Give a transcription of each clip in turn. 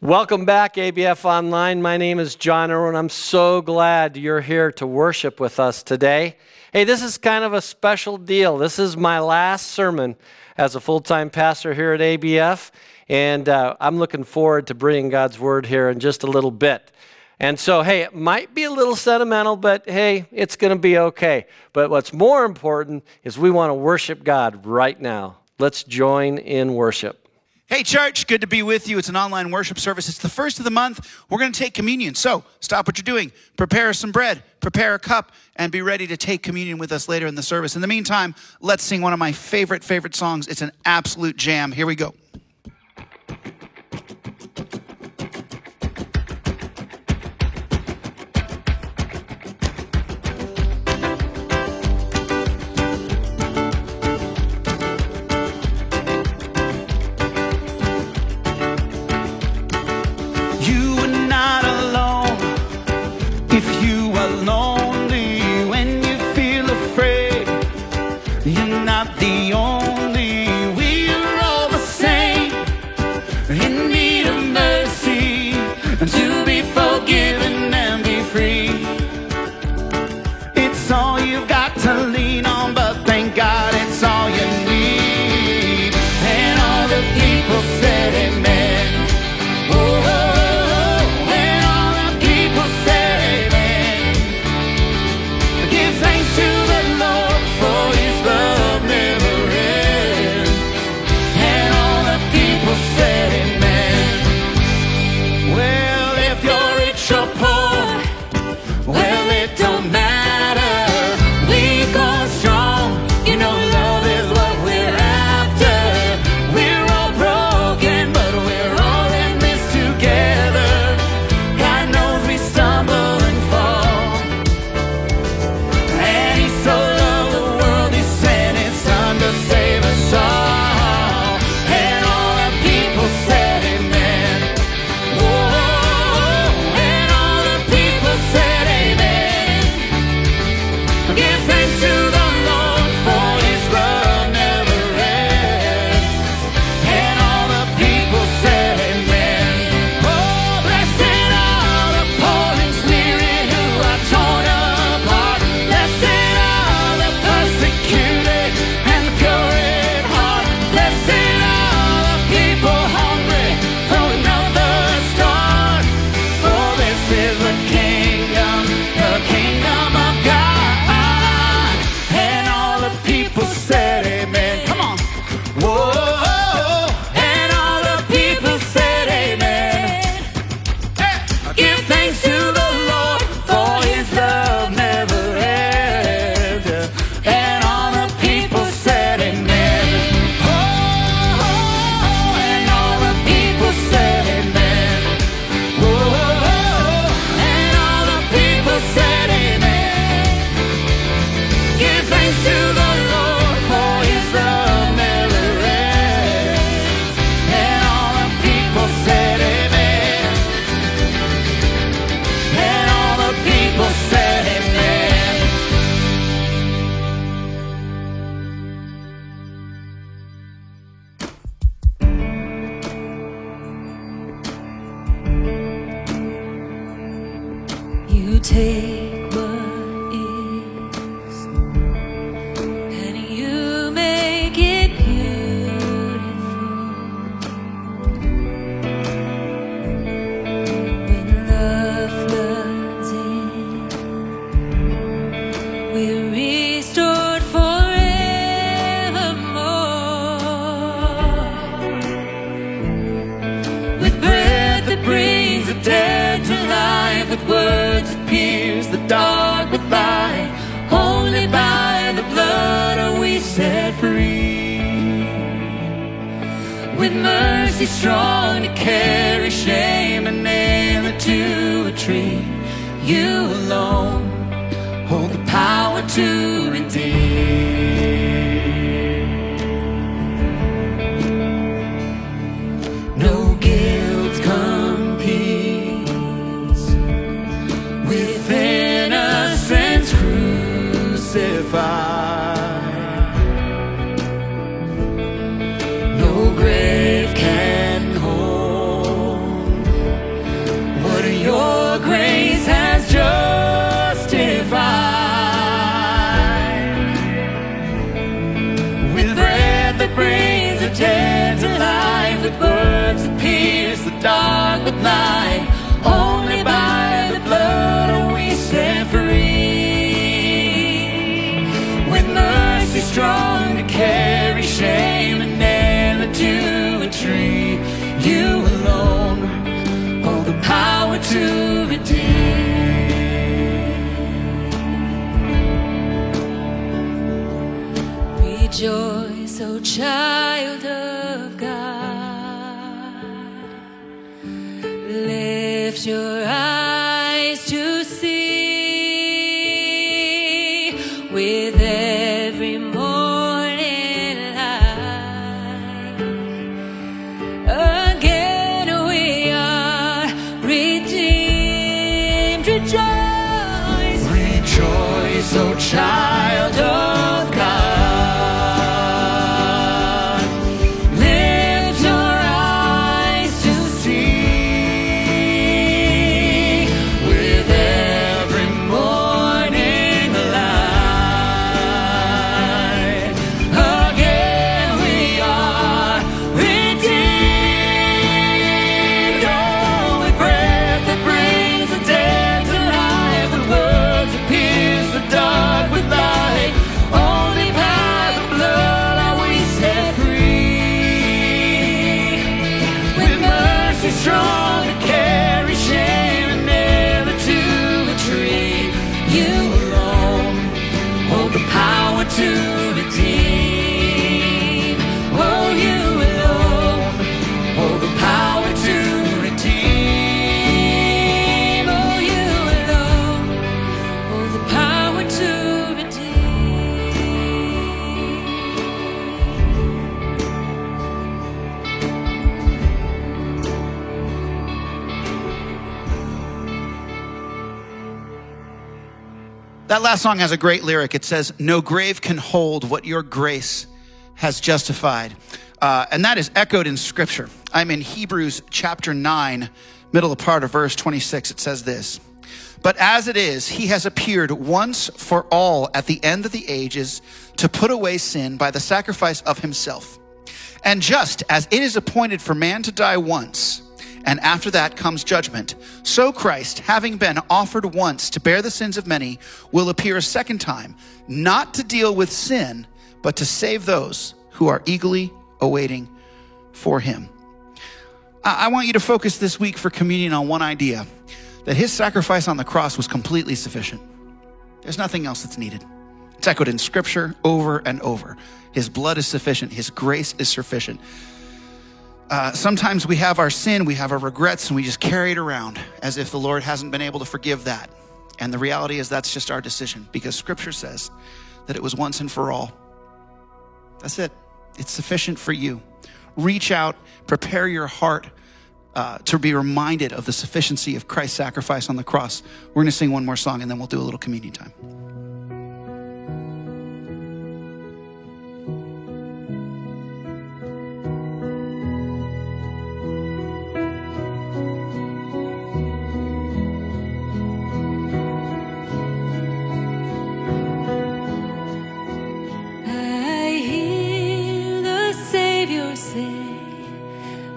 Welcome back, ABF Online. My name is John Erwin. I'm so glad you're here to worship with us today. Hey, this is kind of a special deal. This is my last sermon as a full time pastor here at ABF, and uh, I'm looking forward to bringing God's word here in just a little bit. And so, hey, it might be a little sentimental, but hey, it's going to be okay. But what's more important is we want to worship God right now. Let's join in worship. Hey, church, good to be with you. It's an online worship service. It's the first of the month. We're going to take communion. So stop what you're doing, prepare some bread, prepare a cup, and be ready to take communion with us later in the service. In the meantime, let's sing one of my favorite, favorite songs. It's an absolute jam. Here we go. Rejoice, O child That last song has a great lyric. It says, No grave can hold what your grace has justified. Uh, and that is echoed in scripture. I'm in Hebrews chapter 9, middle of part of verse 26. It says this But as it is, he has appeared once for all at the end of the ages to put away sin by the sacrifice of himself. And just as it is appointed for man to die once, and after that comes judgment, so Christ, having been offered once to bear the sins of many, will appear a second time, not to deal with sin, but to save those who are eagerly awaiting for him. I I want you to focus this week for communion on one idea that his sacrifice on the cross was completely sufficient. There's nothing else that's needed. It's echoed in scripture over and over. His blood is sufficient, his grace is sufficient. Uh, sometimes we have our sin, we have our regrets, and we just carry it around as if the Lord hasn't been able to forgive that. And the reality is that's just our decision because scripture says that it was once and for all. That's it, it's sufficient for you. Reach out, prepare your heart uh, to be reminded of the sufficiency of Christ's sacrifice on the cross. We're going to sing one more song and then we'll do a little communion time.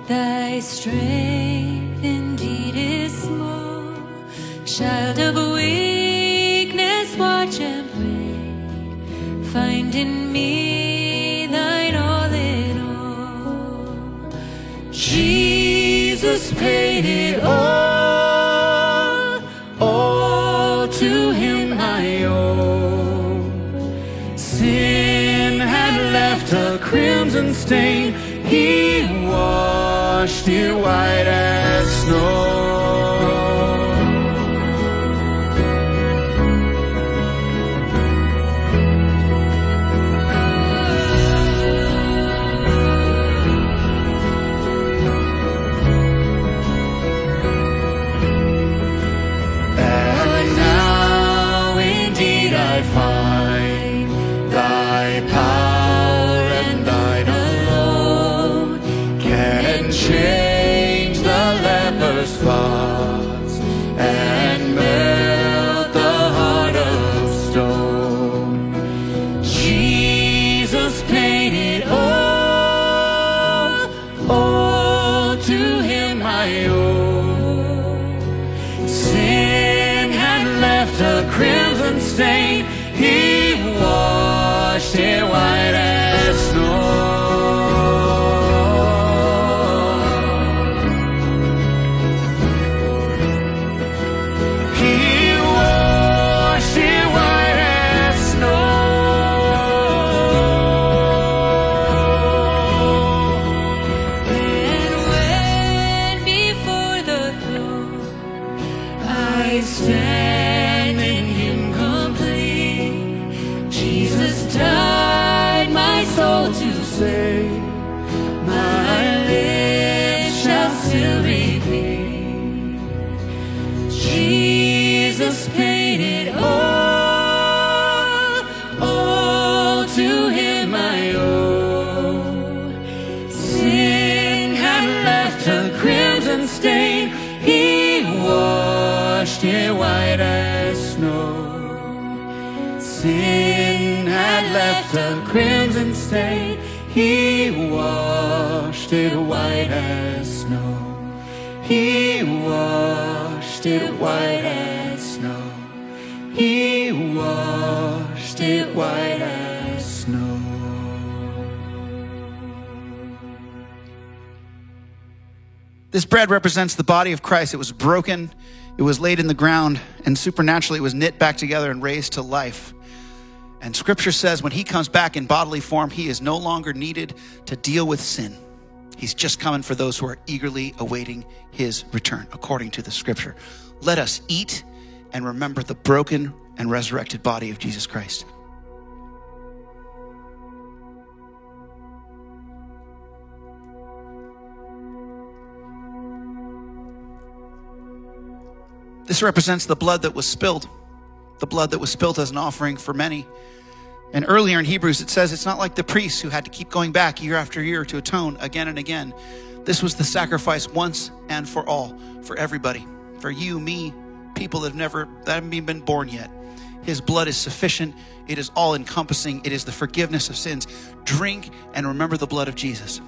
Thy strength indeed is small. Child of weakness, watch and pray. Find in me thine all in all. Jesus paid it all. All to him I owe. Sin had left a crimson stain. He washed it white as snow. Stain. He washed it white crimson stain. He washed it white as snow. He washed it white as snow. He washed it white as snow. This bread represents the body of Christ. It was broken, it was laid in the ground, and supernaturally it was knit back together and raised to life. And scripture says when he comes back in bodily form, he is no longer needed to deal with sin. He's just coming for those who are eagerly awaiting his return, according to the scripture. Let us eat and remember the broken and resurrected body of Jesus Christ. This represents the blood that was spilled, the blood that was spilled as an offering for many. And earlier in Hebrews, it says it's not like the priests who had to keep going back year after year to atone again and again. This was the sacrifice once and for all, for everybody, for you, me, people that have never, that haven't even been born yet. His blood is sufficient. It is all encompassing. It is the forgiveness of sins. Drink and remember the blood of Jesus.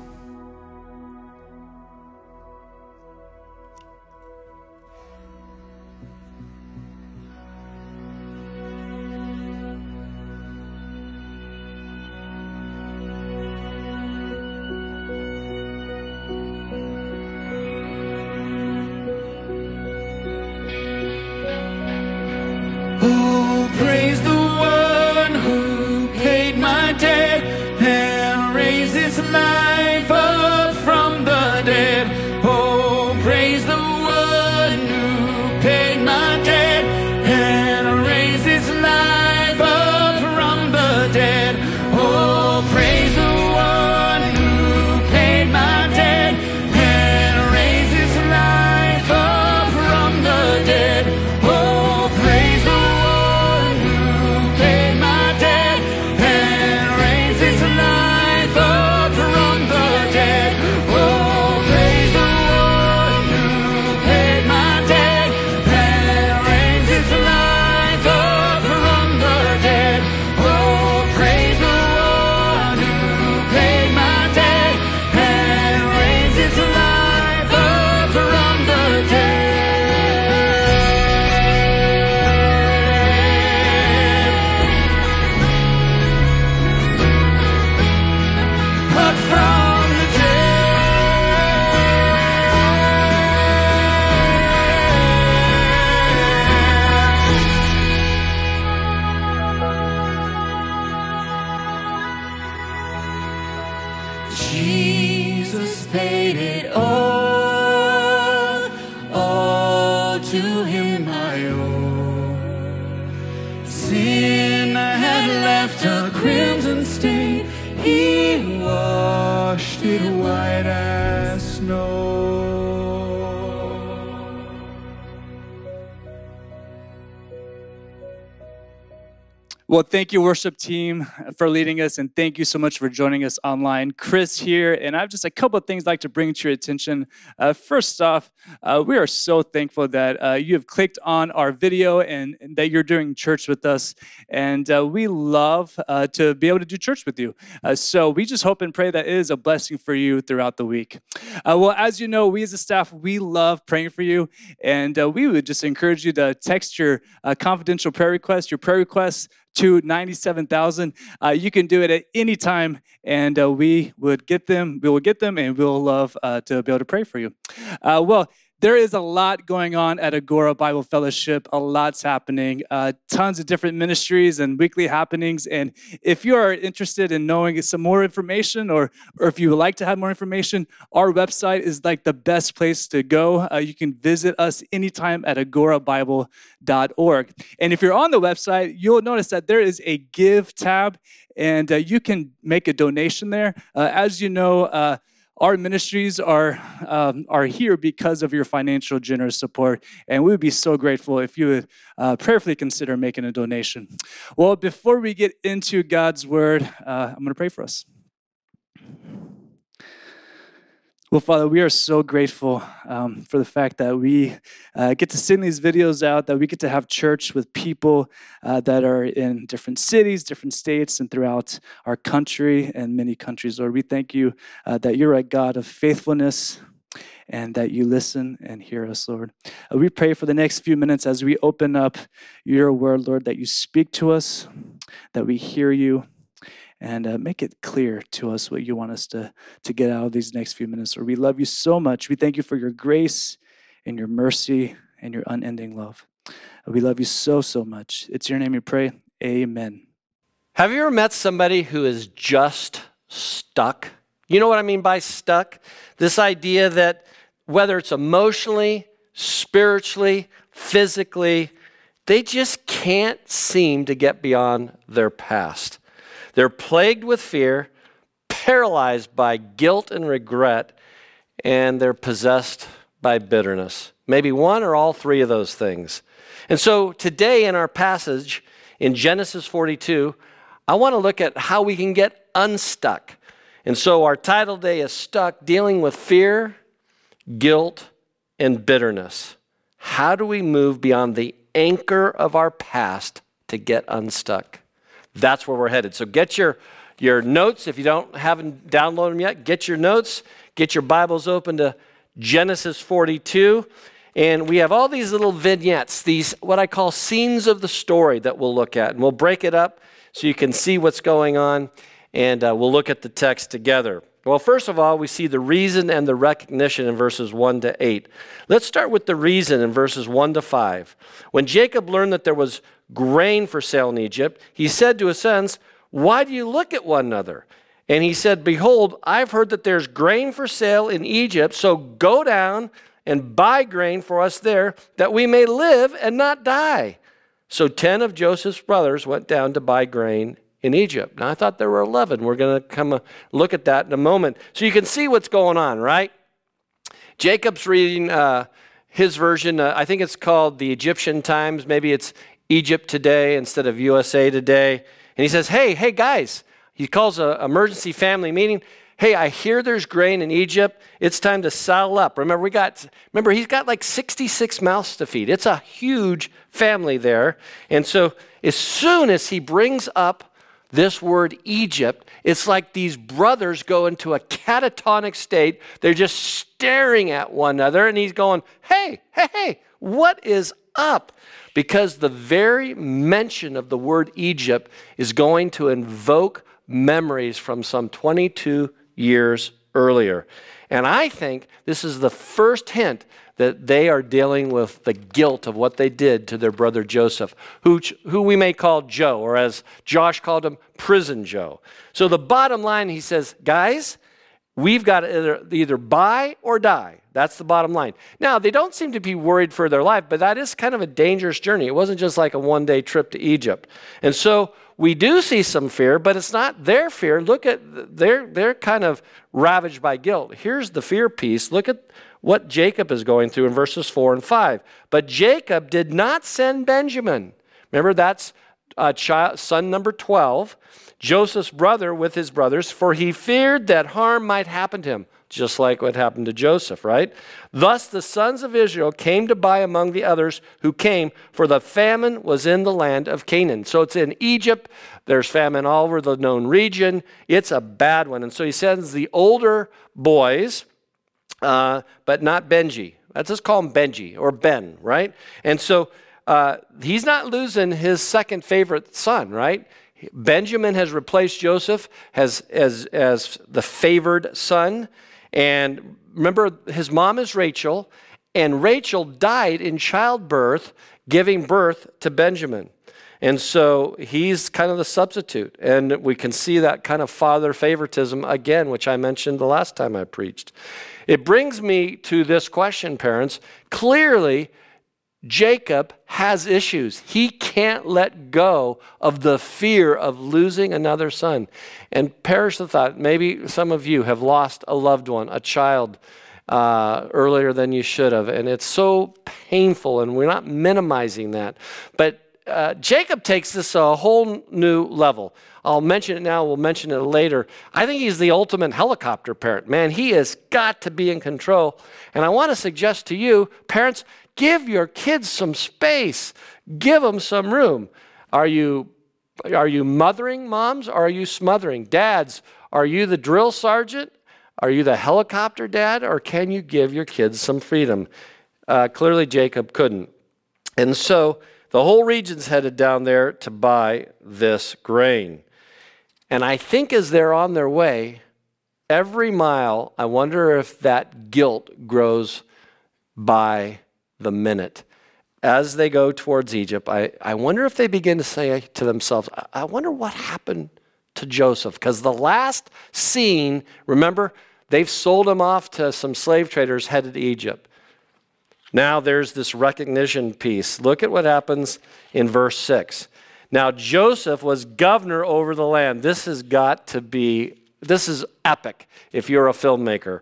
Well, thank you, worship team, for leading us, and thank you so much for joining us online. Chris here, and I have just a couple of things I'd like to bring to your attention. Uh, first off, uh, we are so thankful that uh, you have clicked on our video and, and, that you're doing church with us, and uh, we love uh, to be able to do church with you. Uh, so we just hope and pray that it is a blessing for you throughout the week. well, as you know, we as a staff, we love praying for you, and we would just encourage you to text your confidential prayer request, your prayer requests to 97,000. Uh, you can do it at any time, and uh, we would get them. We will get them, and we'll love uh, to be able to pray for you. Uh, well, there is a lot going on at Agora Bible Fellowship. A lot's happening. Uh, tons of different ministries and weekly happenings. And if you are interested in knowing some more information, or or if you would like to have more information, our website is like the best place to go. Uh, you can visit us anytime at agorabible.org. And if you're on the website, you'll notice that there is a Give tab, and uh, you can make a donation there. Uh, as you know uh, our ministries are, um, are here because of your financial generous support, and we would be so grateful if you would uh, prayerfully consider making a donation. Well, before we get into God's word, uh, I'm going to pray for us. Well, Father, we are so grateful um, for the fact that we uh, get to send these videos out, that we get to have church with people uh, that are in different cities, different states, and throughout our country and many countries. Lord, we thank you uh, that you're a God of faithfulness and that you listen and hear us, Lord. Uh, we pray for the next few minutes as we open up your word, Lord, that you speak to us, that we hear you and uh, make it clear to us what you want us to, to get out of these next few minutes. Lord, we love you so much. We thank you for your grace and your mercy and your unending love. We love you so, so much. It's your name we pray. Amen. Have you ever met somebody who is just stuck? You know what I mean by stuck? This idea that whether it's emotionally, spiritually, physically, they just can't seem to get beyond their past. They're plagued with fear, paralyzed by guilt and regret, and they're possessed by bitterness. Maybe one or all three of those things. And so today in our passage in Genesis 42, I want to look at how we can get unstuck. And so our title day is Stuck Dealing with Fear, Guilt, and Bitterness. How do we move beyond the anchor of our past to get unstuck? That's where we're headed. So get your, your notes. If you don't haven't downloaded them yet, get your notes. Get your Bibles open to Genesis 42. And we have all these little vignettes, these what I call scenes of the story that we'll look at. And we'll break it up so you can see what's going on. And uh, we'll look at the text together. Well, first of all, we see the reason and the recognition in verses 1 to 8. Let's start with the reason in verses 1 to 5. When Jacob learned that there was grain for sale in Egypt, he said to his sons, Why do you look at one another? And he said, Behold, I've heard that there's grain for sale in Egypt, so go down and buy grain for us there, that we may live and not die. So ten of Joseph's brothers went down to buy grain in Egypt. Now, I thought there were 11. We're going to come look at that in a moment. So you can see what's going on, right? Jacob's reading uh, his version. Uh, I think it's called the Egyptian Times. Maybe it's Egypt Today instead of USA Today. And he says, Hey, hey, guys, he calls an emergency family meeting. Hey, I hear there's grain in Egypt. It's time to saddle up. Remember, we got, remember, he's got like 66 mouths to feed. It's a huge family there. And so as soon as he brings up this word Egypt, it's like these brothers go into a catatonic state. They're just staring at one another, and he's going, Hey, hey, hey, what is up? Because the very mention of the word Egypt is going to invoke memories from some 22 years earlier. And I think this is the first hint that they are dealing with the guilt of what they did to their brother Joseph, who, who we may call Joe, or as Josh called him, Prison Joe. So the bottom line, he says, guys, we've got to either, either buy or die. That's the bottom line. Now, they don't seem to be worried for their life, but that is kind of a dangerous journey. It wasn't just like a one day trip to Egypt. And so we do see some fear, but it's not their fear. Look at, they're, they're kind of ravaged by guilt. Here's the fear piece. Look at what Jacob is going through in verses 4 and 5. But Jacob did not send Benjamin. Remember, that's uh, child, son number 12, Joseph's brother with his brothers, for he feared that harm might happen to him, just like what happened to Joseph, right? Thus the sons of Israel came to buy among the others who came, for the famine was in the land of Canaan. So it's in Egypt. There's famine all over the known region. It's a bad one. And so he sends the older boys, uh, but not Benji. Let's just call him Benji or Ben, right? And so uh, he's not losing his second favorite son, right? Benjamin has replaced Joseph as, as, as the favored son. And remember, his mom is Rachel, and Rachel died in childbirth, giving birth to Benjamin. And so he's kind of the substitute. And we can see that kind of father favoritism again, which I mentioned the last time I preached. It brings me to this question, parents. Clearly, Jacob has issues. He can't let go of the fear of losing another son. And perish the thought, maybe some of you have lost a loved one, a child, uh, earlier than you should have. And it's so painful, and we're not minimizing that. But uh, Jacob takes this to a whole new level. I'll mention it now, we'll mention it later. I think he's the ultimate helicopter parent. Man, he has got to be in control. And I want to suggest to you, parents, Give your kids some space. Give them some room. Are you, are you mothering moms or are you smothering? Dads, are you the drill sergeant? Are you the helicopter dad? Or can you give your kids some freedom? Uh, clearly, Jacob couldn't. And so the whole region's headed down there to buy this grain. And I think as they're on their way, every mile, I wonder if that guilt grows by the minute. As they go towards Egypt, I, I wonder if they begin to say to themselves, I, I wonder what happened to Joseph. Because the last scene, remember, they've sold him off to some slave traders headed to Egypt. Now there's this recognition piece. Look at what happens in verse 6. Now Joseph was governor over the land. This has got to be, this is epic if you're a filmmaker.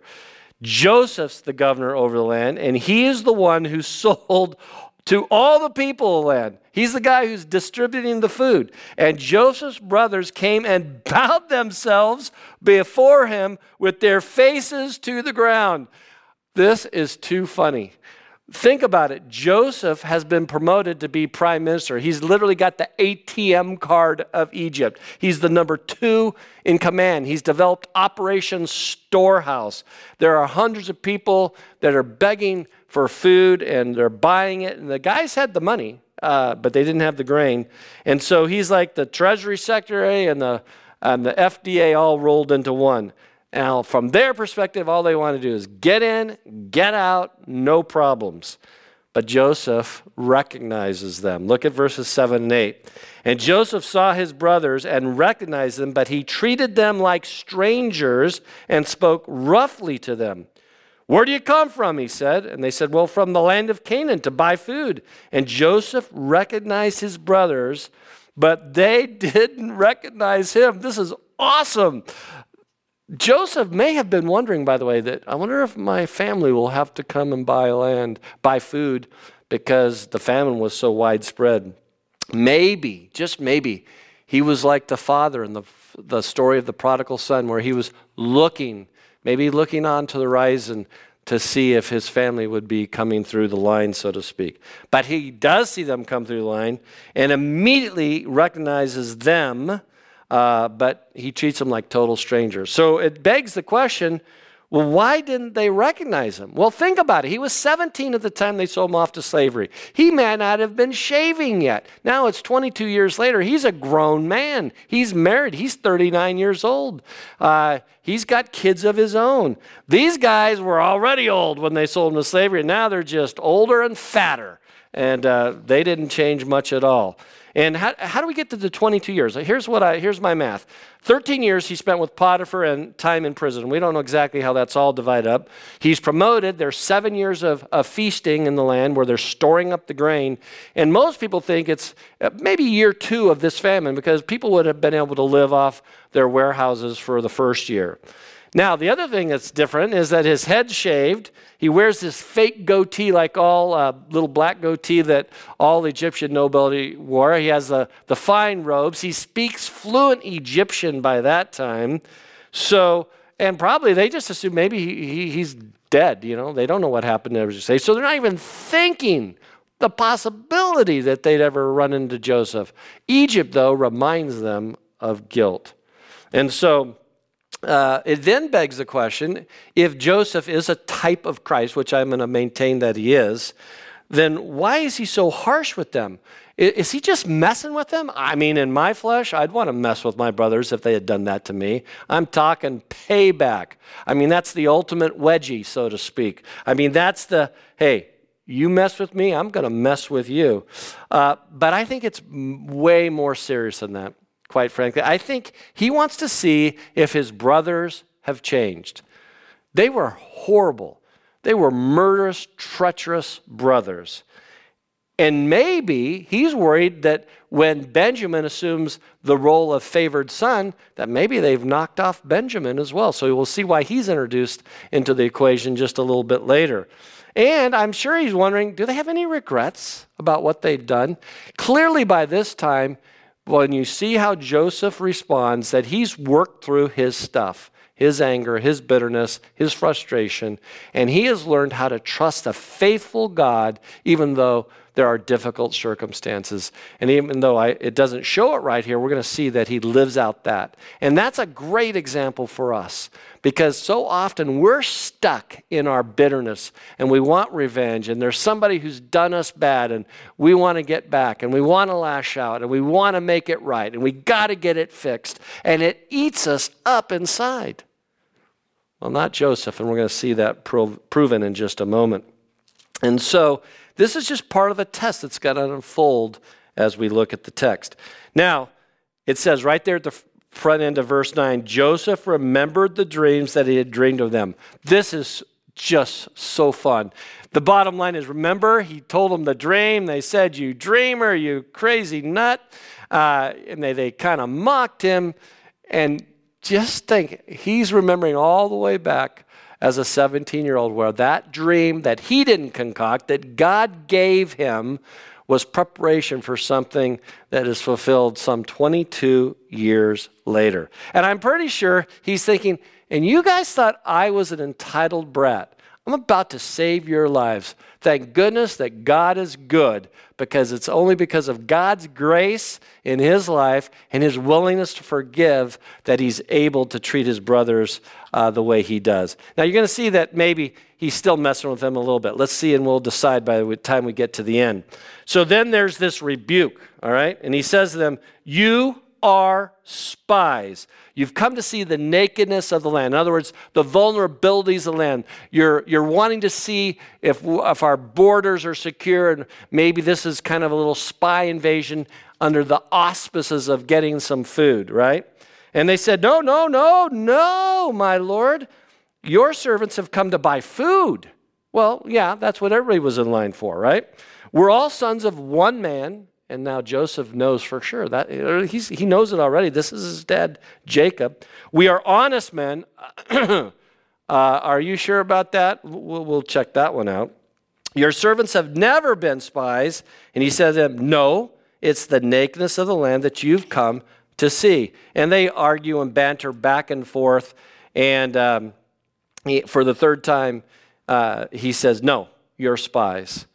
Joseph's the governor over the land, and he is the one who sold to all the people of the land. He's the guy who's distributing the food. And Joseph's brothers came and bowed themselves before him with their faces to the ground. This is too funny. Think about it. Joseph has been promoted to be prime minister. He's literally got the ATM card of Egypt. He's the number two in command. He's developed Operation Storehouse. There are hundreds of people that are begging for food and they're buying it. And the guys had the money, uh, but they didn't have the grain. And so he's like the Treasury Secretary and the, and the FDA all rolled into one. Now, from their perspective, all they want to do is get in, get out, no problems. But Joseph recognizes them. Look at verses 7 and 8. And Joseph saw his brothers and recognized them, but he treated them like strangers and spoke roughly to them. Where do you come from? He said. And they said, Well, from the land of Canaan to buy food. And Joseph recognized his brothers, but they didn't recognize him. This is awesome. Joseph may have been wondering, by the way, that I wonder if my family will have to come and buy land, buy food, because the famine was so widespread. Maybe, just maybe, he was like the father in the, the story of the prodigal son, where he was looking, maybe looking on to the horizon to see if his family would be coming through the line, so to speak. But he does see them come through the line and immediately recognizes them uh, but he treats them like total strangers. So it begs the question well, why didn't they recognize him? Well, think about it. He was 17 at the time they sold him off to slavery. He may not have been shaving yet. Now it's 22 years later. He's a grown man. He's married. He's 39 years old. Uh, he's got kids of his own. These guys were already old when they sold him to slavery. Now they're just older and fatter. And uh, they didn't change much at all. And how, how do we get to the 22 years? Here's, what I, here's my math 13 years he spent with Potiphar and time in prison. We don't know exactly how that's all divided up. He's promoted. There's seven years of, of feasting in the land where they're storing up the grain. And most people think it's uh, maybe year two of this famine because people would have been able to live off their warehouses for the first year. Now, the other thing that's different is that his head's shaved. He wears this fake goatee, like all uh, little black goatee that all Egyptian nobility wore. He has the, the fine robes. He speaks fluent Egyptian by that time. So, and probably they just assume maybe he, he, he's dead. You know, they don't know what happened to Joseph. So they're not even thinking the possibility that they'd ever run into Joseph. Egypt, though, reminds them of guilt. And so, uh, it then begs the question if Joseph is a type of Christ, which I'm going to maintain that he is, then why is he so harsh with them? Is he just messing with them? I mean, in my flesh, I'd want to mess with my brothers if they had done that to me. I'm talking payback. I mean, that's the ultimate wedgie, so to speak. I mean, that's the, hey, you mess with me, I'm going to mess with you. Uh, but I think it's way more serious than that quite frankly. I think he wants to see if his brothers have changed. They were horrible, they were murderous, treacherous brothers. And maybe he's worried that when Benjamin assumes the role of favored son, that maybe they've knocked off Benjamin as well. So we'll see why he's introduced into the equation just a little bit later. And I'm sure he's wondering do they have any regrets about what they've done? Clearly, by this time, when you see how Joseph responds, that he's worked through his stuff, his anger, his bitterness, his frustration, and he has learned how to trust a faithful God, even though there are difficult circumstances. And even though I, it doesn't show it right here, we're going to see that he lives out that. And that's a great example for us because so often we're stuck in our bitterness and we want revenge, and there's somebody who's done us bad, and we want to get back, and we want to lash out, and we want to make it right, and we got to get it fixed, and it eats us up inside. Well, not Joseph, and we're going to see that proven in just a moment. And so, this is just part of a test that's going to unfold as we look at the text. Now, it says right there at the front end of verse 9 Joseph remembered the dreams that he had dreamed of them. This is just so fun. The bottom line is remember, he told them the dream. They said, You dreamer, you crazy nut. Uh, and they, they kind of mocked him. And just think, he's remembering all the way back as a 17 year old, where that dream that he didn't concoct, that God gave him, was preparation for something that is fulfilled some 22 years later. And I'm pretty sure he's thinking, and you guys thought I was an entitled brat. I'm about to save your lives. Thank goodness that God is good because it's only because of God's grace in his life and his willingness to forgive that he's able to treat his brothers uh, the way he does. Now, you're going to see that maybe he's still messing with them a little bit. Let's see, and we'll decide by the time we get to the end. So then there's this rebuke, all right? And he says to them, You are spies. You've come to see the nakedness of the land. In other words, the vulnerabilities of the land. You're, you're wanting to see if, if our borders are secure, and maybe this is kind of a little spy invasion under the auspices of getting some food, right? And they said, No, no, no, no, my Lord. Your servants have come to buy food. Well, yeah, that's what everybody was in line for, right? We're all sons of one man and now Joseph knows for sure that he's, he knows it already. This is his dad, Jacob. We are honest men. uh, are you sure about that? We'll, we'll check that one out. Your servants have never been spies. And he said to them, No, it's the nakedness of the land that you've come to see. And they argue and banter back and forth. And um, he, for the third time, uh, he says, No, you're spies.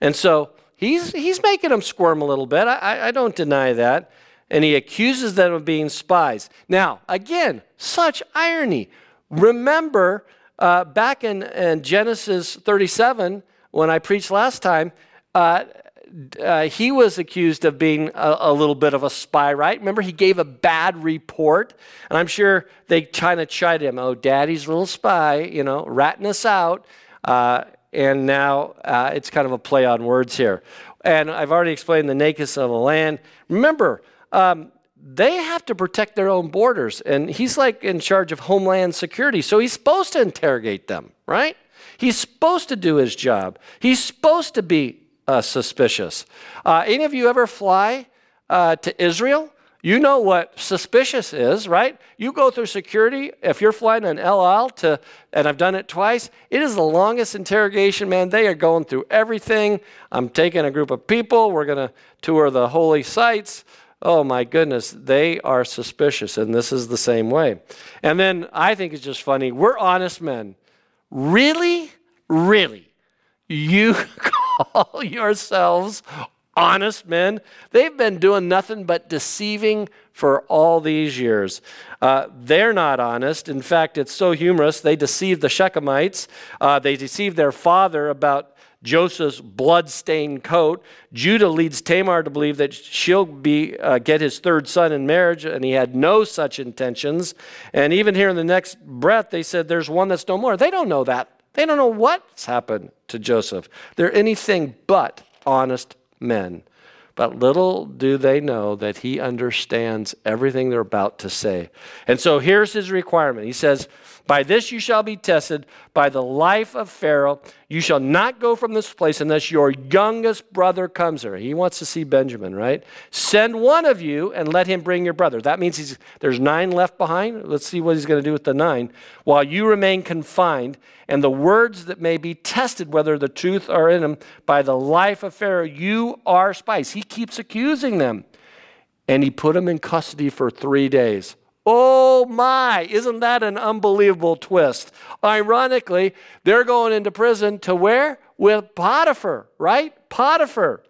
And so He's, he's making them squirm a little bit. I, I don't deny that. And he accuses them of being spies. Now, again, such irony. Remember uh, back in, in, Genesis 37, when I preached last time, uh, uh, he was accused of being a, a, little bit of a spy, right? Remember, he gave a bad report, and I'm sure they kind of chided him. Oh, daddy's little spy, you know, ratting us out. Uh, and now uh, it's kind of a play on words here. And I've already explained the nakedness of the land. Remember, um, they have to protect their own borders, and he's like in charge of homeland security, so he's supposed to interrogate them, right? He's supposed to do his job. He's supposed to be uh, suspicious. Uh, any of you ever fly uh, to Israel? You know what suspicious is, right? You go through security. If you're flying an El Al to, and I've done it twice, it is the longest interrogation, man. They are going through everything. I'm taking a group of people. We're going to tour the holy sites. Oh my goodness, they are suspicious, and this is the same way. And then I think it's just funny. We're honest men. Really? Really? You call yourselves honest men. They've been doing nothing but deceiving for all these years. Uh, they're not honest. In fact, it's so humorous. They deceived the Shechemites, uh, they deceived their father about. Joseph's blood-stained coat. Judah leads Tamar to believe that she'll be uh, get his third son in marriage, and he had no such intentions. And even here in the next breath, they said there's one that's no more. They don't know that. They don't know what's happened to Joseph. They're anything but honest men. But little do they know that he understands everything they're about to say. And so here's his requirement. He says, By this you shall be tested, by the life of Pharaoh. You shall not go from this place unless your youngest brother comes here. He wants to see Benjamin, right? Send one of you and let him bring your brother. That means there's nine left behind. Let's see what he's going to do with the nine. While you remain confined, and the words that may be tested whether the truth are in them by the life of Pharaoh, you are spies. He keeps accusing them. And he put them in custody for three days. Oh my, isn't that an unbelievable twist? Ironically, they're going into prison to where? With Potiphar, right? Potiphar.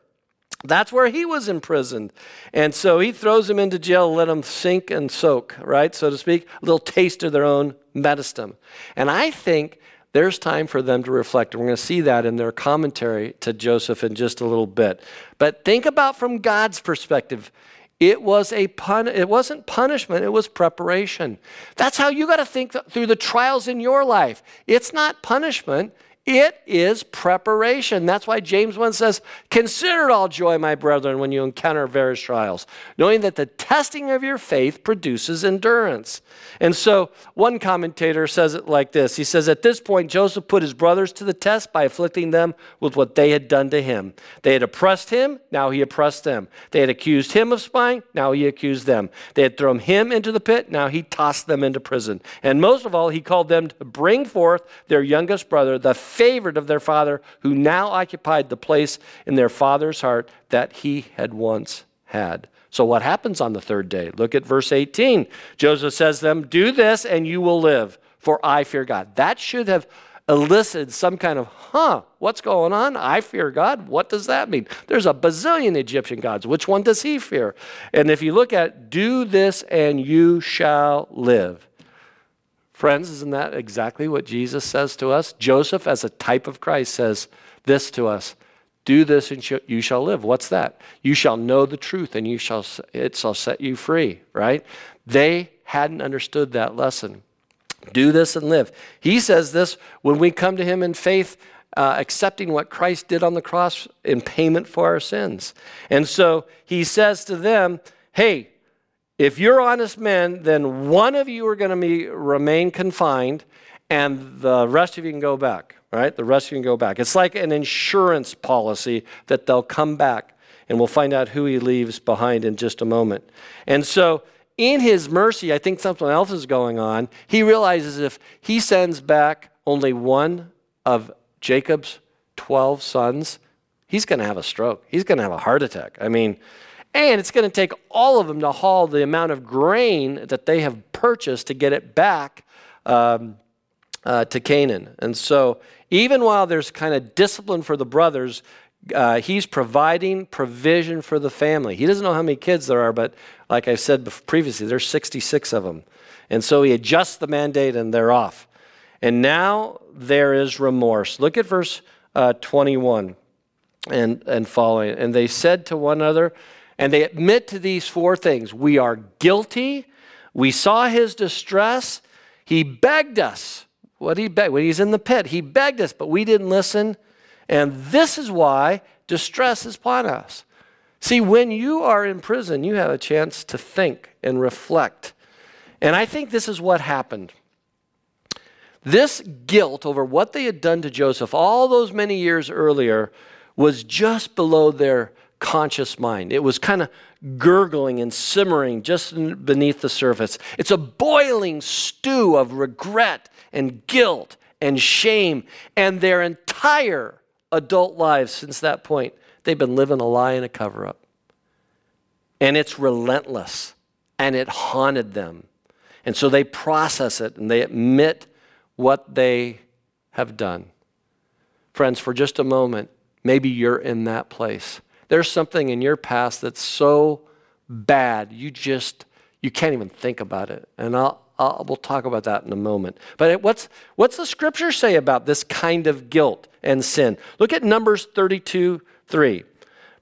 That's where he was imprisoned. And so he throws them into jail, let them sink and soak, right? So to speak, a little taste of their own medicine. And I think there's time for them to reflect. We're going to see that in their commentary to Joseph in just a little bit. But think about from God's perspective. It was a pun it wasn't punishment, it was preparation. That's how you got to think through the trials in your life. It's not punishment, it is preparation. That's why James 1 says, Consider it all joy, my brethren, when you encounter various trials, knowing that the testing of your faith produces endurance. And so, one commentator says it like this He says, At this point, Joseph put his brothers to the test by afflicting them with what they had done to him. They had oppressed him, now he oppressed them. They had accused him of spying, now he accused them. They had thrown him into the pit, now he tossed them into prison. And most of all, he called them to bring forth their youngest brother, the favorite of their father, who now occupied the place in their father's heart that he had once had. So, what happens on the third day? Look at verse 18. Joseph says to them, Do this and you will live, for I fear God. That should have elicited some kind of, huh, what's going on? I fear God. What does that mean? There's a bazillion Egyptian gods. Which one does he fear? And if you look at, do this and you shall live. Friends, isn't that exactly what Jesus says to us? Joseph, as a type of Christ, says this to us Do this and you shall live. What's that? You shall know the truth and you shall, it shall set you free, right? They hadn't understood that lesson. Do this and live. He says this when we come to him in faith, uh, accepting what Christ did on the cross in payment for our sins. And so he says to them, Hey, if you're honest men, then one of you are going to remain confined, and the rest of you can go back, right? The rest of you can go back. It's like an insurance policy that they'll come back, and we'll find out who he leaves behind in just a moment. And so, in his mercy, I think something else is going on. He realizes if he sends back only one of Jacob's 12 sons, he's going to have a stroke. He's going to have a heart attack. I mean, and it's going to take all of them to haul the amount of grain that they have purchased to get it back um, uh, to Canaan. And so, even while there's kind of discipline for the brothers, uh, he's providing provision for the family. He doesn't know how many kids there are, but like I said previously, there's 66 of them. And so he adjusts the mandate and they're off. And now there is remorse. Look at verse uh, 21 and, and following. And they said to one another, and they admit to these four things We are guilty. We saw his distress. He begged us. What he begged? When he's in the pit, he begged us, but we didn't listen. And this is why distress is upon us. See, when you are in prison, you have a chance to think and reflect. And I think this is what happened. This guilt over what they had done to Joseph all those many years earlier was just below their conscious mind. It was kind of gurgling and simmering just beneath the surface. It's a boiling stew of regret and guilt and shame, and their entire adult lives since that point, they've been living a lie and a cover up. And it's relentless, and it haunted them. And so they process it and they admit what they have done. Friends, for just a moment, maybe you're in that place. There's something in your past that's so bad, you just you can't even think about it. And I'll, I'll we'll talk about that in a moment. But what's what's the scripture say about this kind of guilt and sin? Look at Numbers 32, 3.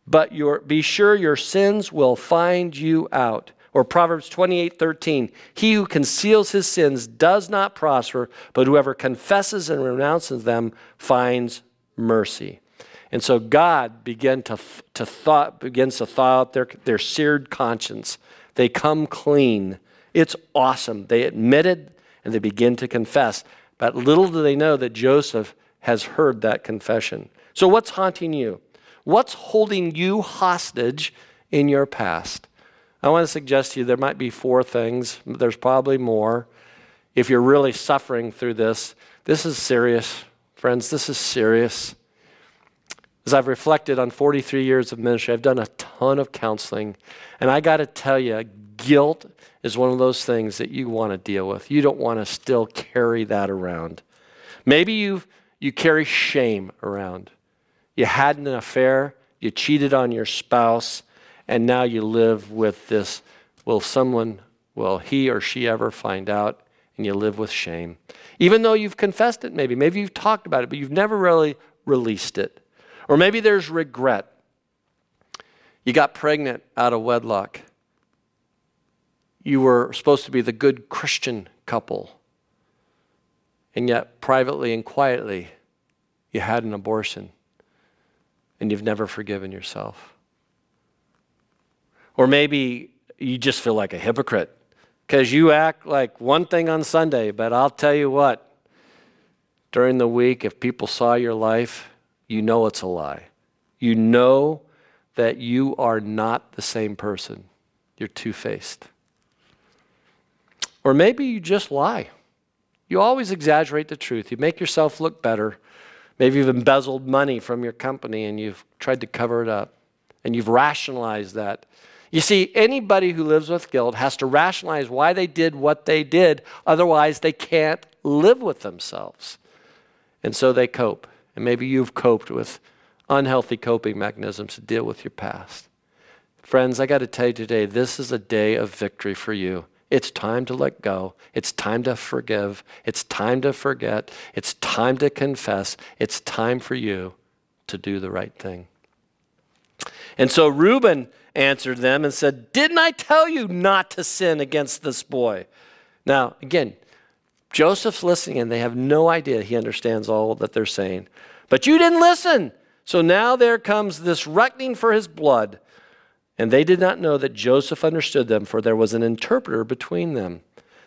But your, be sure your sins will find you out. Or Proverbs 28 13. He who conceals his sins does not prosper, but whoever confesses and renounces them finds mercy. And so God begin to, to thought, begins to thaw out their, their seared conscience. They come clean. It's awesome. They admit it and they begin to confess. But little do they know that Joseph has heard that confession. So, what's haunting you? What's holding you hostage in your past? I want to suggest to you there might be four things. There's probably more. If you're really suffering through this, this is serious. Friends, this is serious. As I've reflected on 43 years of ministry, I've done a ton of counseling. And I got to tell you, guilt is one of those things that you want to deal with. You don't want to still carry that around. Maybe you you carry shame around. You had an affair, you cheated on your spouse, and now you live with this will someone, will he or she ever find out? And you live with shame. Even though you've confessed it, maybe. Maybe you've talked about it, but you've never really released it. Or maybe there's regret. You got pregnant out of wedlock. You were supposed to be the good Christian couple. And yet, privately and quietly, you had an abortion. And you've never forgiven yourself. Or maybe you just feel like a hypocrite because you act like one thing on Sunday, but I'll tell you what, during the week, if people saw your life, you know it's a lie. You know that you are not the same person. You're two faced. Or maybe you just lie. You always exaggerate the truth. You make yourself look better. Maybe you've embezzled money from your company and you've tried to cover it up. And you've rationalized that you see, anybody who lives with guilt has to rationalize why they did what they did, otherwise, they can't live with themselves. And so they cope. And maybe you've coped with unhealthy coping mechanisms to deal with your past. Friends, I got to tell you today, this is a day of victory for you. It's time to let go. It's time to forgive. It's time to forget. It's time to confess. It's time for you to do the right thing. And so Reuben answered them and said, Didn't I tell you not to sin against this boy? Now, again, Joseph's listening and they have no idea he understands all that they're saying. But you didn't listen. So now there comes this reckoning for his blood. And they did not know that Joseph understood them, for there was an interpreter between them.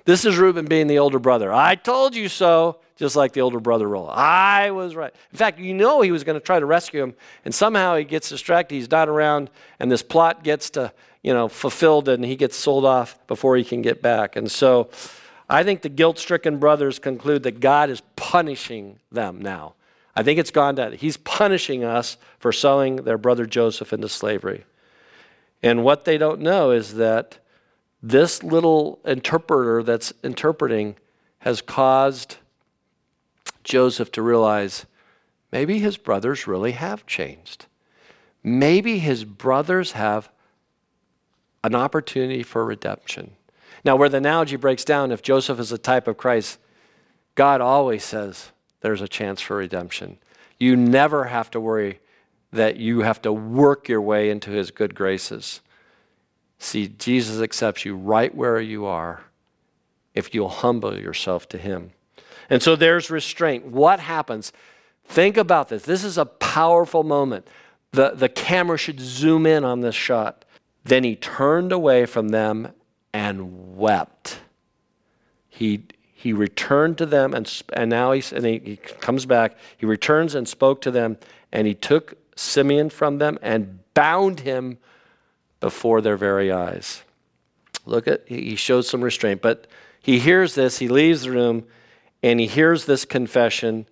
This is Reuben being the older brother. I told you so, just like the older brother role. I was right. In fact, you know he was going to try to rescue him, and somehow he gets distracted. He's not around, and this plot gets to, you know, fulfilled, and he gets sold off before he can get back. And so I think the guilt stricken brothers conclude that God is punishing them now. I think it's gone to, he's punishing us for selling their brother Joseph into slavery. And what they don't know is that this little interpreter that's interpreting has caused Joseph to realize maybe his brothers really have changed. Maybe his brothers have an opportunity for redemption. Now, where the analogy breaks down, if Joseph is a type of Christ, God always says there's a chance for redemption. You never have to worry that you have to work your way into his good graces. See, Jesus accepts you right where you are if you'll humble yourself to Him. And so there's restraint. What happens? Think about this. This is a powerful moment. The, the camera should zoom in on this shot. Then he turned away from them and wept. He, he returned to them, and, and now he's, and he, he comes back. He returns and spoke to them, and he took Simeon from them and bound him before their very eyes. Look at, he shows some restraint, but he hears this, he leaves the room, and he hears this confession.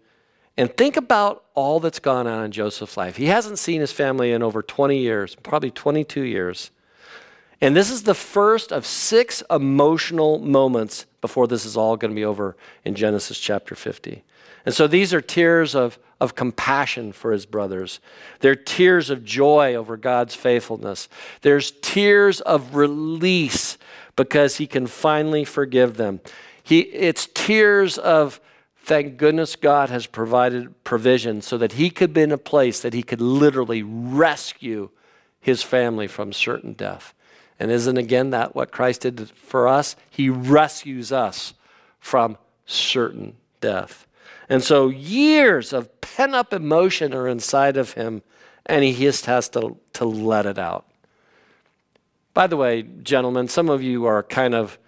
And think about all that's gone on in Joseph's life. He hasn't seen his family in over 20 years, probably 22 years. And this is the first of six emotional moments before this is all going to be over in Genesis chapter 50. And so these are tears of, of compassion for his brothers. They're tears of joy over God's faithfulness. There's tears of release because he can finally forgive them. He, it's tears of thank goodness God has provided provision so that he could be in a place that he could literally rescue his family from certain death. And isn't again that what Christ did for us? He rescues us from certain death. And so years of pent up emotion are inside of him, and he just has to, to let it out. By the way, gentlemen, some of you are kind of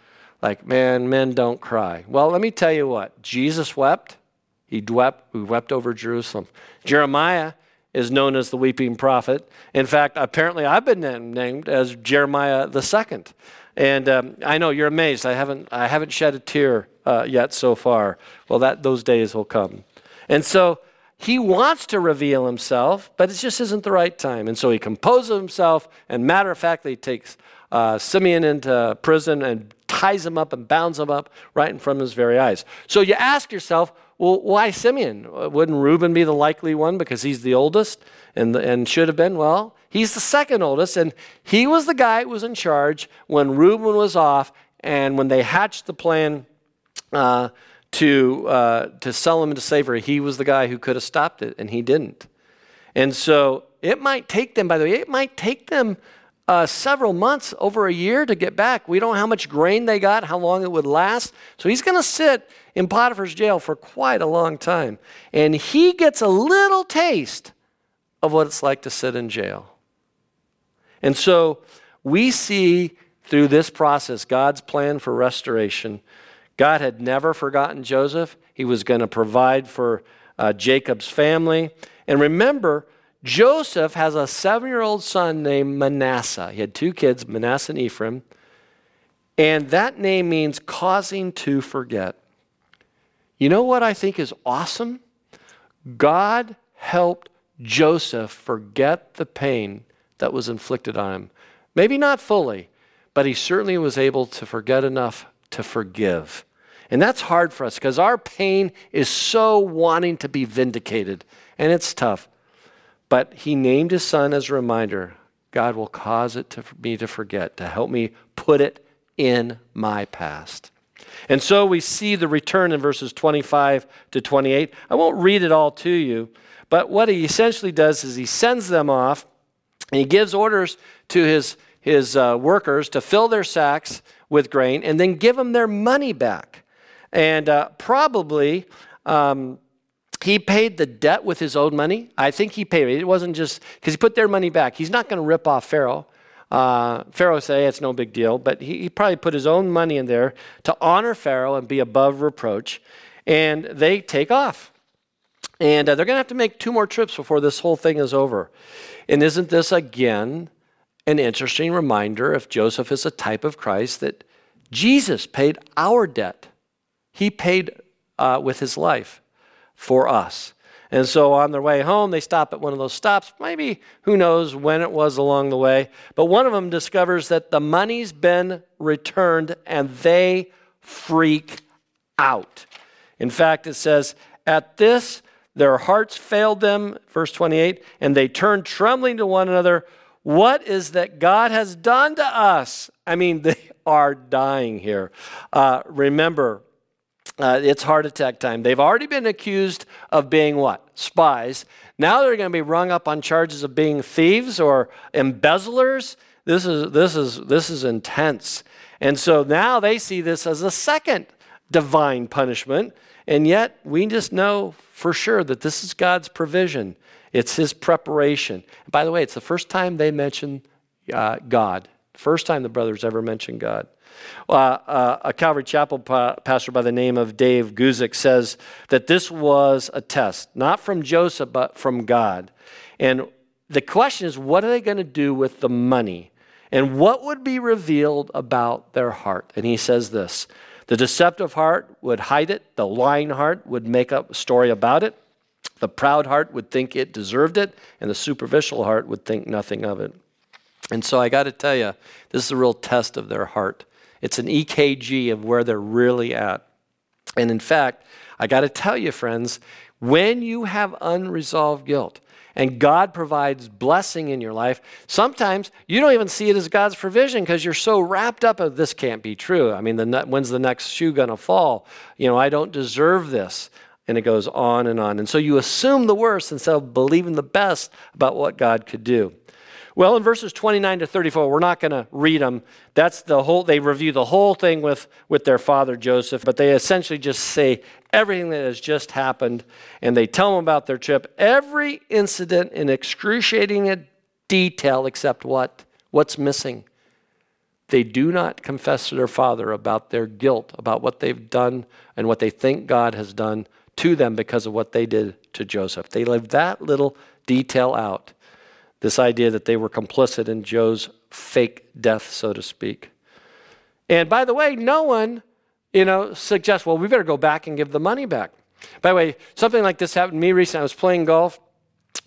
like, man, men don't cry. Well, let me tell you what Jesus wept. He wept, we wept over Jerusalem. Jeremiah is known as the weeping prophet. In fact, apparently I've been named as Jeremiah the second. And um, I know you're amazed. I haven't, I haven't shed a tear uh, yet so far. Well, that, those days will come. And so he wants to reveal himself, but it just isn't the right time. And so he composes himself, and matter of fact, he takes uh, Simeon into prison and ties him up and bounds him up right in front of his very eyes. So you ask yourself, well, why Simeon? Wouldn't Reuben be the likely one because he's the oldest and, and should have been? Well, he's the second oldest, and he was the guy who was in charge when Reuben was off and when they hatched the plan uh, to, uh, to sell him into slavery, he was the guy who could have stopped it, and he didn't. And so it might take them, by the way, it might take them uh, several months, over a year to get back. We don't know how much grain they got, how long it would last. So he's going to sit in Potiphar's jail for quite a long time. And he gets a little taste of what it's like to sit in jail. And so we see through this process God's plan for restoration. God had never forgotten Joseph, He was going to provide for uh, Jacob's family. And remember, Joseph has a seven year old son named Manasseh. He had two kids, Manasseh and Ephraim. And that name means causing to forget. You know what I think is awesome? God helped Joseph forget the pain that was inflicted on him. Maybe not fully, but he certainly was able to forget enough to forgive. And that's hard for us because our pain is so wanting to be vindicated, and it's tough. But he named his son as a reminder God will cause it to me to forget, to help me put it in my past. And so we see the return in verses 25 to 28. I won't read it all to you, but what he essentially does is he sends them off and he gives orders to his, his uh, workers to fill their sacks with grain and then give them their money back. And uh, probably um, he paid the debt with his own money. I think he paid it. It wasn't just because he put their money back. He's not going to rip off Pharaoh. Uh, Pharaoh say it's no big deal, but he, he probably put his own money in there to honor Pharaoh and be above reproach. And they take off. And uh, they're going to have to make two more trips before this whole thing is over. And isn't this again an interesting reminder if Joseph is a type of Christ that Jesus paid our debt? He paid uh, with his life for us. And so on their way home, they stop at one of those stops. Maybe, who knows when it was along the way. But one of them discovers that the money's been returned and they freak out. In fact, it says, At this, their hearts failed them, verse 28, and they turned trembling to one another. What is that God has done to us? I mean, they are dying here. Uh, remember, uh, it's heart attack time. They've already been accused of being what? Spies. Now they're going to be rung up on charges of being thieves or embezzlers. This is, this is, this is intense. And so now they see this as a second divine punishment. And yet we just know for sure that this is God's provision, it's His preparation. by the way, it's the first time they mention uh, God, first time the brothers ever mentioned God. Uh, uh, a Calvary Chapel pa- pastor by the name of Dave Guzik says that this was a test, not from Joseph, but from God. And the question is, what are they going to do with the money? And what would be revealed about their heart? And he says this the deceptive heart would hide it, the lying heart would make up a story about it, the proud heart would think it deserved it, and the superficial heart would think nothing of it. And so I got to tell you, this is a real test of their heart. It's an EKG of where they're really at. And in fact, I got to tell you, friends, when you have unresolved guilt and God provides blessing in your life, sometimes you don't even see it as God's provision because you're so wrapped up of this can't be true. I mean, the, when's the next shoe going to fall? You know, I don't deserve this. And it goes on and on. And so you assume the worst instead of believing the best about what God could do. Well, in verses 29 to 34, we're not going to read them. That's the whole, they review the whole thing with, with their father Joseph, but they essentially just say everything that has just happened and they tell them about their trip, every incident in excruciating detail except what? What's missing? They do not confess to their father about their guilt, about what they've done and what they think God has done to them because of what they did to Joseph. They leave that little detail out. This idea that they were complicit in Joe's fake death, so to speak. And by the way, no one, you know, suggests, well, we better go back and give the money back. By the way, something like this happened to me recently. I was playing golf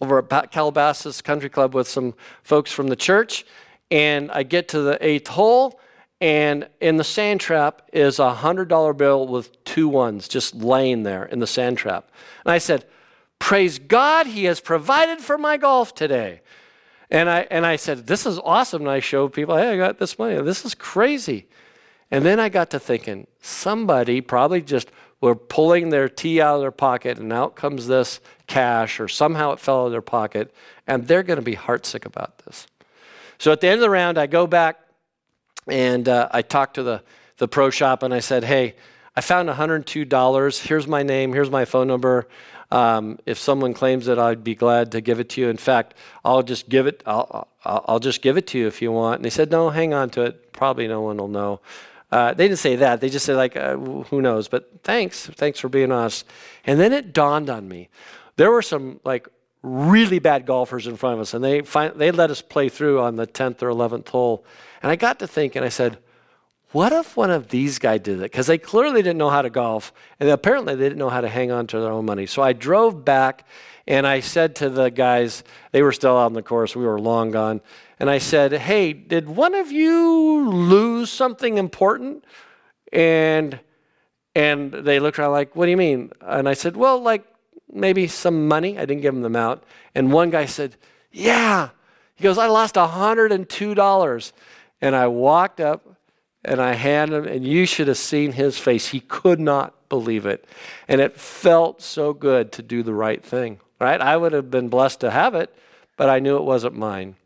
over at Calabasas Country Club with some folks from the church, and I get to the eighth hole, and in the sand trap is a $100 bill with two ones just laying there in the sand trap. And I said, Praise God, He has provided for my golf today. And I, and I said, This is awesome. And I showed people, Hey, I got this money. This is crazy. And then I got to thinking, somebody probably just were pulling their tee out of their pocket, and out comes this cash, or somehow it fell out of their pocket, and they're going to be heartsick about this. So at the end of the round, I go back and uh, I talked to the, the pro shop, and I said, Hey, I found $102. Here's my name, here's my phone number. Um, if someone claims it, I'd be glad to give it to you. In fact, I'll just give it. I'll, I'll just give it to you if you want. And they said, no, hang on to it. Probably no one will know. Uh, they didn't say that. They just said like, uh, who knows? But thanks, thanks for being honest. And then it dawned on me, there were some like really bad golfers in front of us, and they find, they let us play through on the tenth or eleventh hole. And I got to think, and I said, what if one of these guys did it? Because they clearly didn't know how to golf, and apparently they didn't know how to hang on to their own money. So I drove back and I said to the guys, they were still out on the course, we were long gone, and I said, Hey, did one of you lose something important? And and they looked around like, What do you mean? And I said, Well, like maybe some money. I didn't give them the amount. And one guy said, Yeah. He goes, I lost $102. And I walked up and I handed him, and you should have seen his face. He could not believe it. And it felt so good to do the right thing, right? I would have been blessed to have it, but I knew it wasn't mine.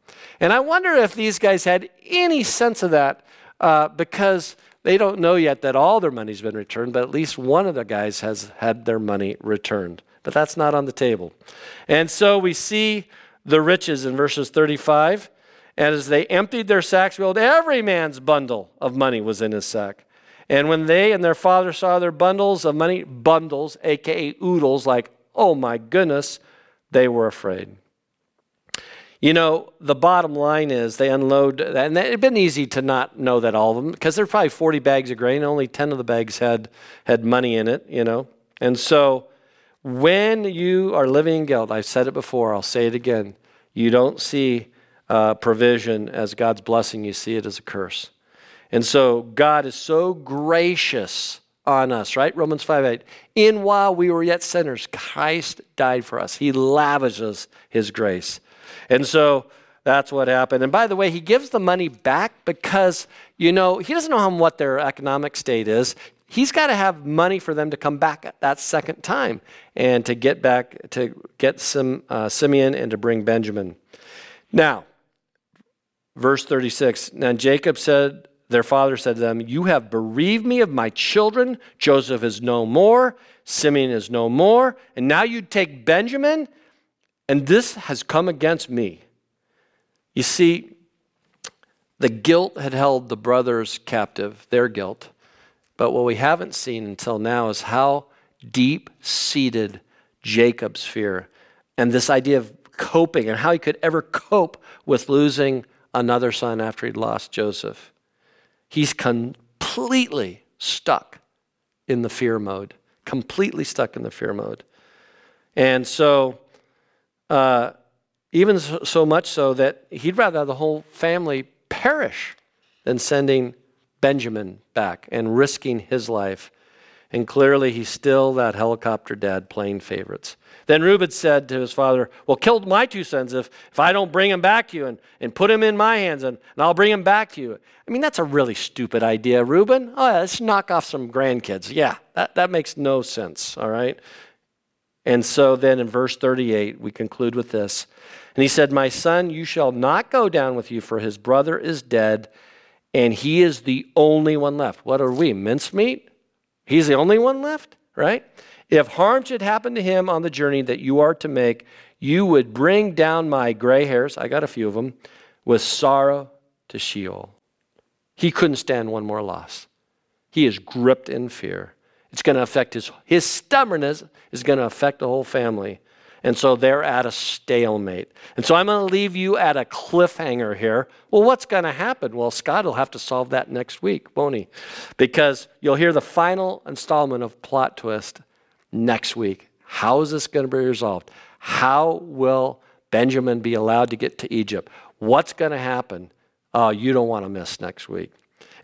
And I wonder if these guys had any sense of that uh, because they don't know yet that all their money's been returned, but at least one of the guys has had their money returned. But that's not on the table. And so we see the riches in verses 35 and as they emptied their sacks, behold, every man's bundle of money was in his sack. And when they and their father saw their bundles of money, bundles, aka oodles, like, oh my goodness, they were afraid. You know, the bottom line is they unload, and it had been easy to not know that all of them, because there's probably 40 bags of grain, only 10 of the bags had, had money in it, you know. And so when you are living in guilt, I've said it before, I'll say it again, you don't see uh, provision as God's blessing, you see it as a curse. And so God is so gracious on us, right? Romans 5 8. In while we were yet sinners, Christ died for us. He lavishes his grace. And so that's what happened. And by the way, he gives the money back because, you know, he doesn't know how, what their economic state is. He's got to have money for them to come back that second time and to get back, to get some uh, Simeon and to bring Benjamin. Now, Verse 36 Now Jacob said, their father said to them, You have bereaved me of my children. Joseph is no more. Simeon is no more. And now you take Benjamin, and this has come against me. You see, the guilt had held the brothers captive, their guilt. But what we haven't seen until now is how deep seated Jacob's fear and this idea of coping and how he could ever cope with losing another son after he'd lost Joseph. He's completely stuck in the fear mode, completely stuck in the fear mode. And so, uh, even so, much so that he'd rather the whole family perish than sending Benjamin back and risking his life. And clearly, he's still that helicopter dad playing favorites. Then Reuben said to his father, Well, kill my two sons if, if I don't bring them back to you and, and put them in my hands and, and I'll bring them back to you. I mean, that's a really stupid idea, Reuben. Oh, yeah, let's knock off some grandkids. Yeah, that, that makes no sense, all right? And so then in verse 38, we conclude with this. And he said, My son, you shall not go down with you, for his brother is dead, and he is the only one left. What are we, mincemeat? He's the only one left, right? If harm should happen to him on the journey that you are to make, you would bring down my gray hairs, I got a few of them, with sorrow to Sheol. He couldn't stand one more loss. He is gripped in fear. It's going to affect his, his stubbornness is going to affect the whole family. And so they're at a stalemate. And so I'm going to leave you at a cliffhanger here. Well, what's going to happen? Well, Scott will have to solve that next week, won't he? Because you'll hear the final installment of Plot Twist next week. How is this going to be resolved? How will Benjamin be allowed to get to Egypt? What's going to happen? Uh, you don't want to miss next week.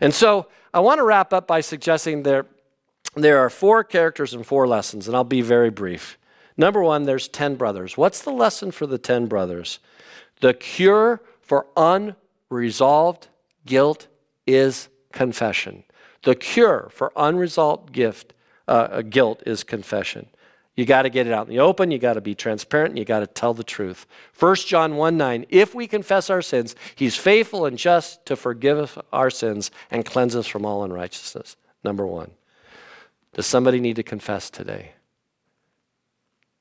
And so I want to wrap up by suggesting there, there are four characters and four lessons, and I'll be very brief. Number one, there's 10 brothers. What's the lesson for the 10 brothers? The cure for unresolved guilt is confession. The cure for unresolved gift, uh, guilt is confession. You got to get it out in the open. You got to be transparent. And you got to tell the truth. 1 John 1 9, if we confess our sins, he's faithful and just to forgive us our sins and cleanse us from all unrighteousness. Number one. Does somebody need to confess today?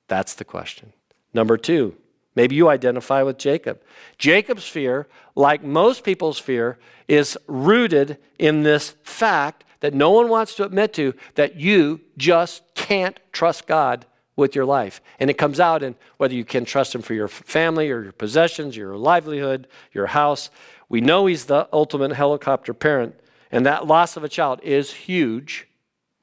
That's the question. Number two, maybe you identify with Jacob. Jacob's fear, like most people's fear, is rooted in this fact that no one wants to admit to that you just can't trust God with your life. And it comes out in whether you can trust Him for your family or your possessions, your livelihood, your house. We know He's the ultimate helicopter parent, and that loss of a child is huge,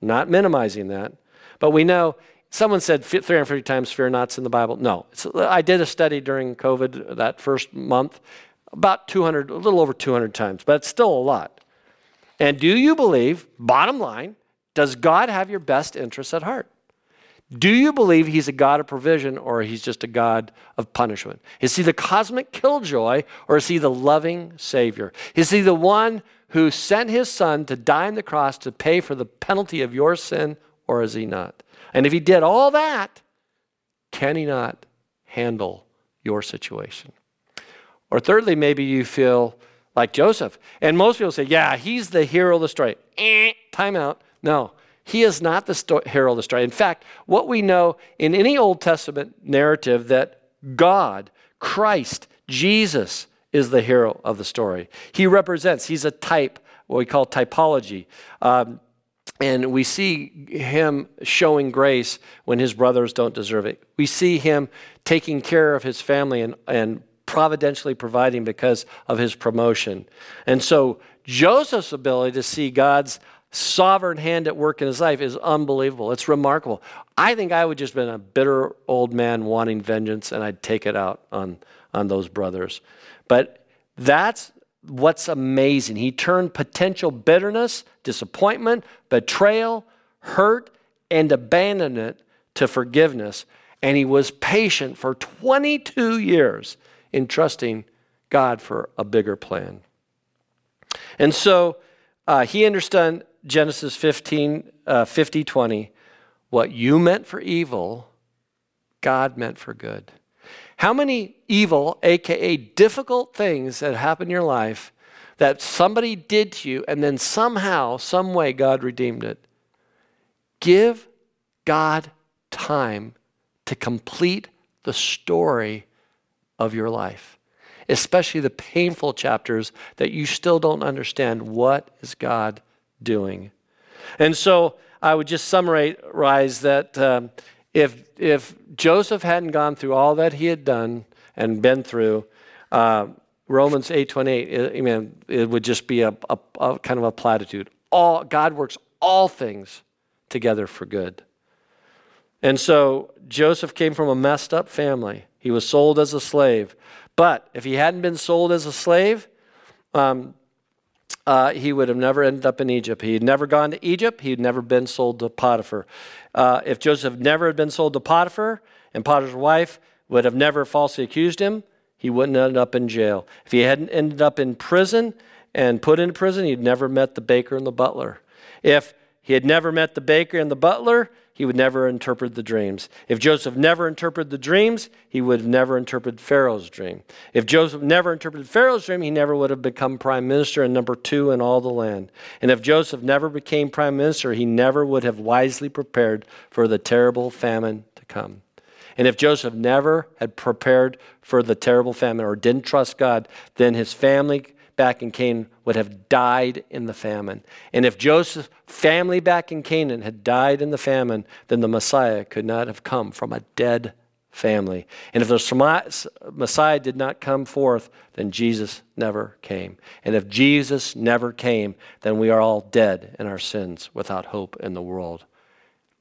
not minimizing that. But we know Someone said 350 times fear not's in the Bible. No. I did a study during COVID uh, that first month, about 200, a little over 200 times, but it's still a lot. And do you believe, bottom line, does God have your best interests at heart? Do you believe he's a God of provision or he's just a God of punishment? Is he the cosmic killjoy or is he the loving Savior? Is he the one who sent his son to die on the cross to pay for the penalty of your sin or is he not? And if he did all that, can he not handle your situation? Or thirdly, maybe you feel like Joseph. And most people say, yeah, he's the hero of the story. Eh, time out. No, he is not the sto- hero of the story. In fact, what we know in any Old Testament narrative that God, Christ, Jesus is the hero of the story. He represents, he's a type, what we call typology. Um, and we see him showing grace when his brothers don't deserve it. We see him taking care of his family and, and providentially providing because of his promotion. And so Joseph's ability to see God's sovereign hand at work in his life is unbelievable. It's remarkable. I think I would just been a bitter old man wanting vengeance and I'd take it out on, on those brothers. But that's what's amazing. He turned potential bitterness, disappointment, betrayal, hurt, and abandonment to forgiveness. And he was patient for 22 years in trusting God for a bigger plan. And so uh, he understood Genesis 15, uh, 50, 20. What you meant for evil, God meant for good. How many evil, aka difficult things that happen in your life that somebody did to you and then somehow, some way, God redeemed it? Give God time to complete the story of your life, especially the painful chapters that you still don't understand. What is God doing? And so I would just summarize that um, if, if Joseph hadn't gone through all that he had done, and been through, uh, Romans 8:28, I mean, it would just be a, a, a kind of a platitude. All God works all things together for good. And so Joseph came from a messed up family. He was sold as a slave. But if he hadn't been sold as a slave, um, uh, he would have never ended up in Egypt. He'd never gone to Egypt. He'd never been sold to Potiphar. Uh, if Joseph never had been sold to Potiphar, and Potiphar's wife would have never falsely accused him, he wouldn't end up in jail. If he hadn't ended up in prison and put into prison, he'd never met the baker and the butler. If he had never met the baker and the butler, he would never interpret the dreams. If Joseph never interpreted the dreams, he would never interpreted Pharaoh's dream. If Joseph never interpreted Pharaoh's dream, he never would have become prime minister and number two in all the land. And if Joseph never became prime minister, he never would have wisely prepared for the terrible famine to come. And if Joseph never had prepared for the terrible famine or didn't trust God, then his family back in Canaan would have died in the famine. And if Joseph's family back in Canaan had died in the famine, then the Messiah could not have come from a dead family. And if the Messiah did not come forth, then Jesus never came. And if Jesus never came, then we are all dead in our sins without hope in the world.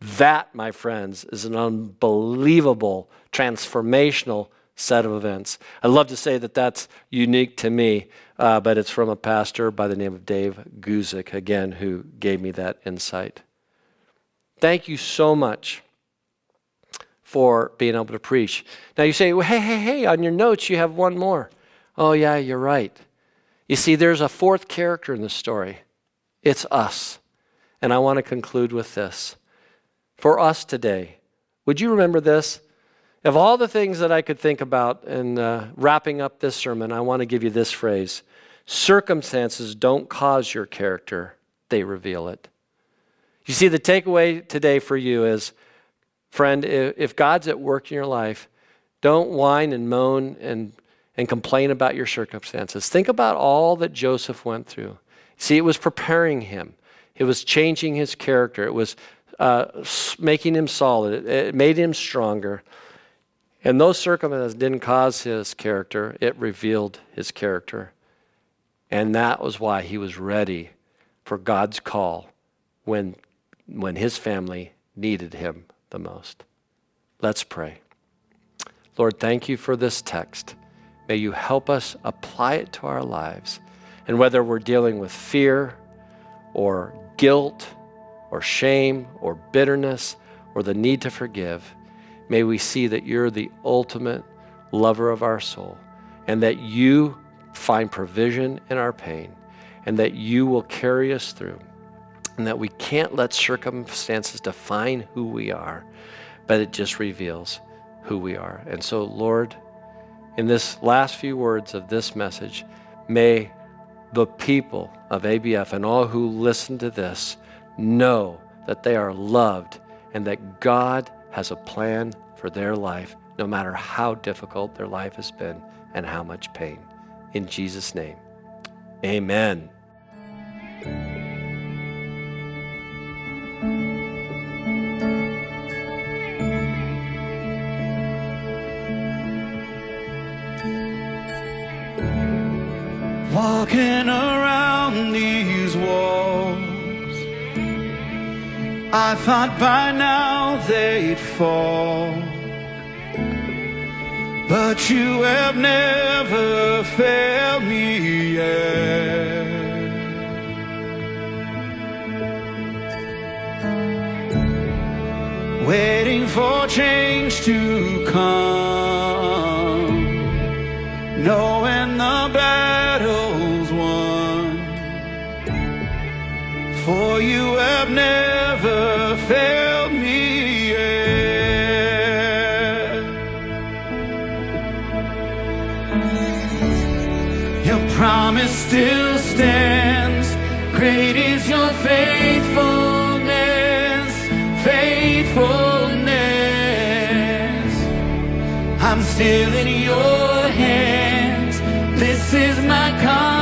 That, my friends, is an unbelievable, transformational set of events. I love to say that that's unique to me, uh, but it's from a pastor by the name of Dave Guzik, again, who gave me that insight. Thank you so much for being able to preach. Now you say, well, hey, hey, hey, on your notes you have one more. Oh, yeah, you're right. You see, there's a fourth character in the story. It's us. And I want to conclude with this. For us today, would you remember this? Of all the things that I could think about in uh, wrapping up this sermon, I want to give you this phrase Circumstances don't cause your character, they reveal it. You see, the takeaway today for you is friend, if God's at work in your life, don't whine and moan and, and complain about your circumstances. Think about all that Joseph went through. See, it was preparing him, it was changing his character, it was uh, making him solid, it, it made him stronger. And those circumstances didn't cause his character, it revealed his character. And that was why he was ready for God's call when, when his family needed him the most. Let's pray. Lord, thank you for this text. May you help us apply it to our lives. And whether we're dealing with fear or guilt or shame or bitterness or the need to forgive, may we see that you're the ultimate lover of our soul and that you find provision in our pain and that you will carry us through and that we can't let circumstances define who we are, but it just reveals who we are. And so, Lord, in this last few words of this message, may the people of ABF and all who listen to this know that they are loved and that God has a plan for their life, no matter how difficult their life has been and how much pain. In Jesus' name, amen. Walking around these walls I thought by now they'd fall. But you have never failed me yet. Waiting for change to come, knowing the battle's won. For you have never still stands. Great is your faithfulness, faithfulness. I'm still in your hands. This is my confidence.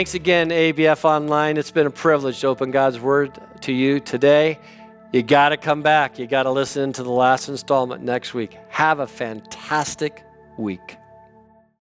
Thanks again, ABF Online. It's been a privilege to open God's Word to you today. You got to come back. You got to listen to the last installment next week. Have a fantastic week.